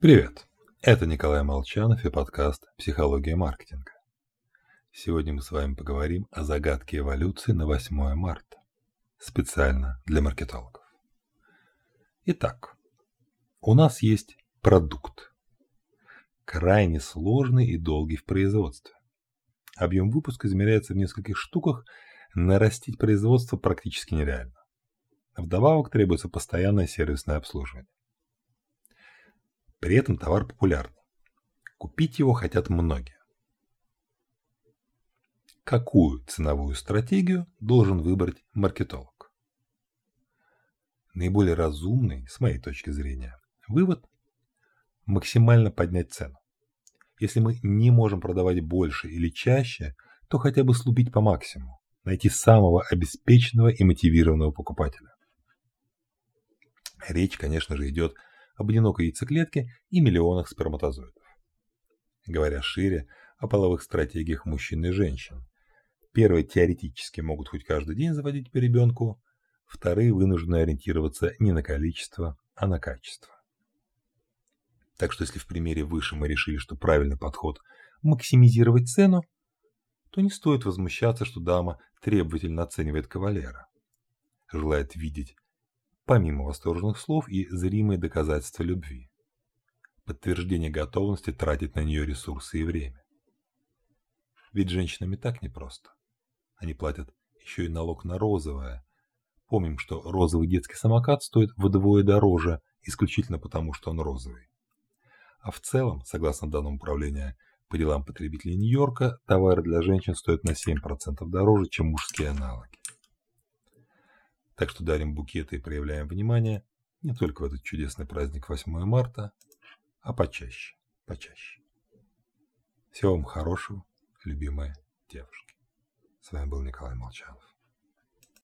Привет! Это Николай Молчанов и подкаст «Психология маркетинга». Сегодня мы с вами поговорим о загадке эволюции на 8 марта. Специально для маркетологов. Итак, у нас есть продукт. Крайне сложный и долгий в производстве. Объем выпуска измеряется в нескольких штуках, нарастить производство практически нереально. Вдобавок требуется постоянное сервисное обслуживание. При этом товар популярный. Купить его хотят многие. Какую ценовую стратегию должен выбрать маркетолог? Наиболее разумный, с моей точки зрения, вывод – максимально поднять цену. Если мы не можем продавать больше или чаще, то хотя бы слупить по максимуму, найти самого обеспеченного и мотивированного покупателя. Речь, конечно же, идет об одинокой яйцеклетке и миллионах сперматозоидов. Говоря шире о половых стратегиях мужчин и женщин. Первые теоретически могут хоть каждый день заводить по ребенку, вторые вынуждены ориентироваться не на количество, а на качество. Так что если в примере выше мы решили, что правильный подход – максимизировать цену, то не стоит возмущаться, что дама требовательно оценивает кавалера. Желает видеть помимо восторженных слов и зримые доказательства любви. Подтверждение готовности тратить на нее ресурсы и время. Ведь женщинам и так непросто. Они платят еще и налог на розовое. Помним, что розовый детский самокат стоит вдвое дороже, исключительно потому, что он розовый. А в целом, согласно данным управления по делам потребителей Нью-Йорка, товары для женщин стоят на 7% дороже, чем мужские аналоги. Так что дарим букеты и проявляем внимание не только в этот чудесный праздник 8 марта, а почаще, почаще. Всего вам хорошего, любимые девушки. С вами был Николай Молчанов.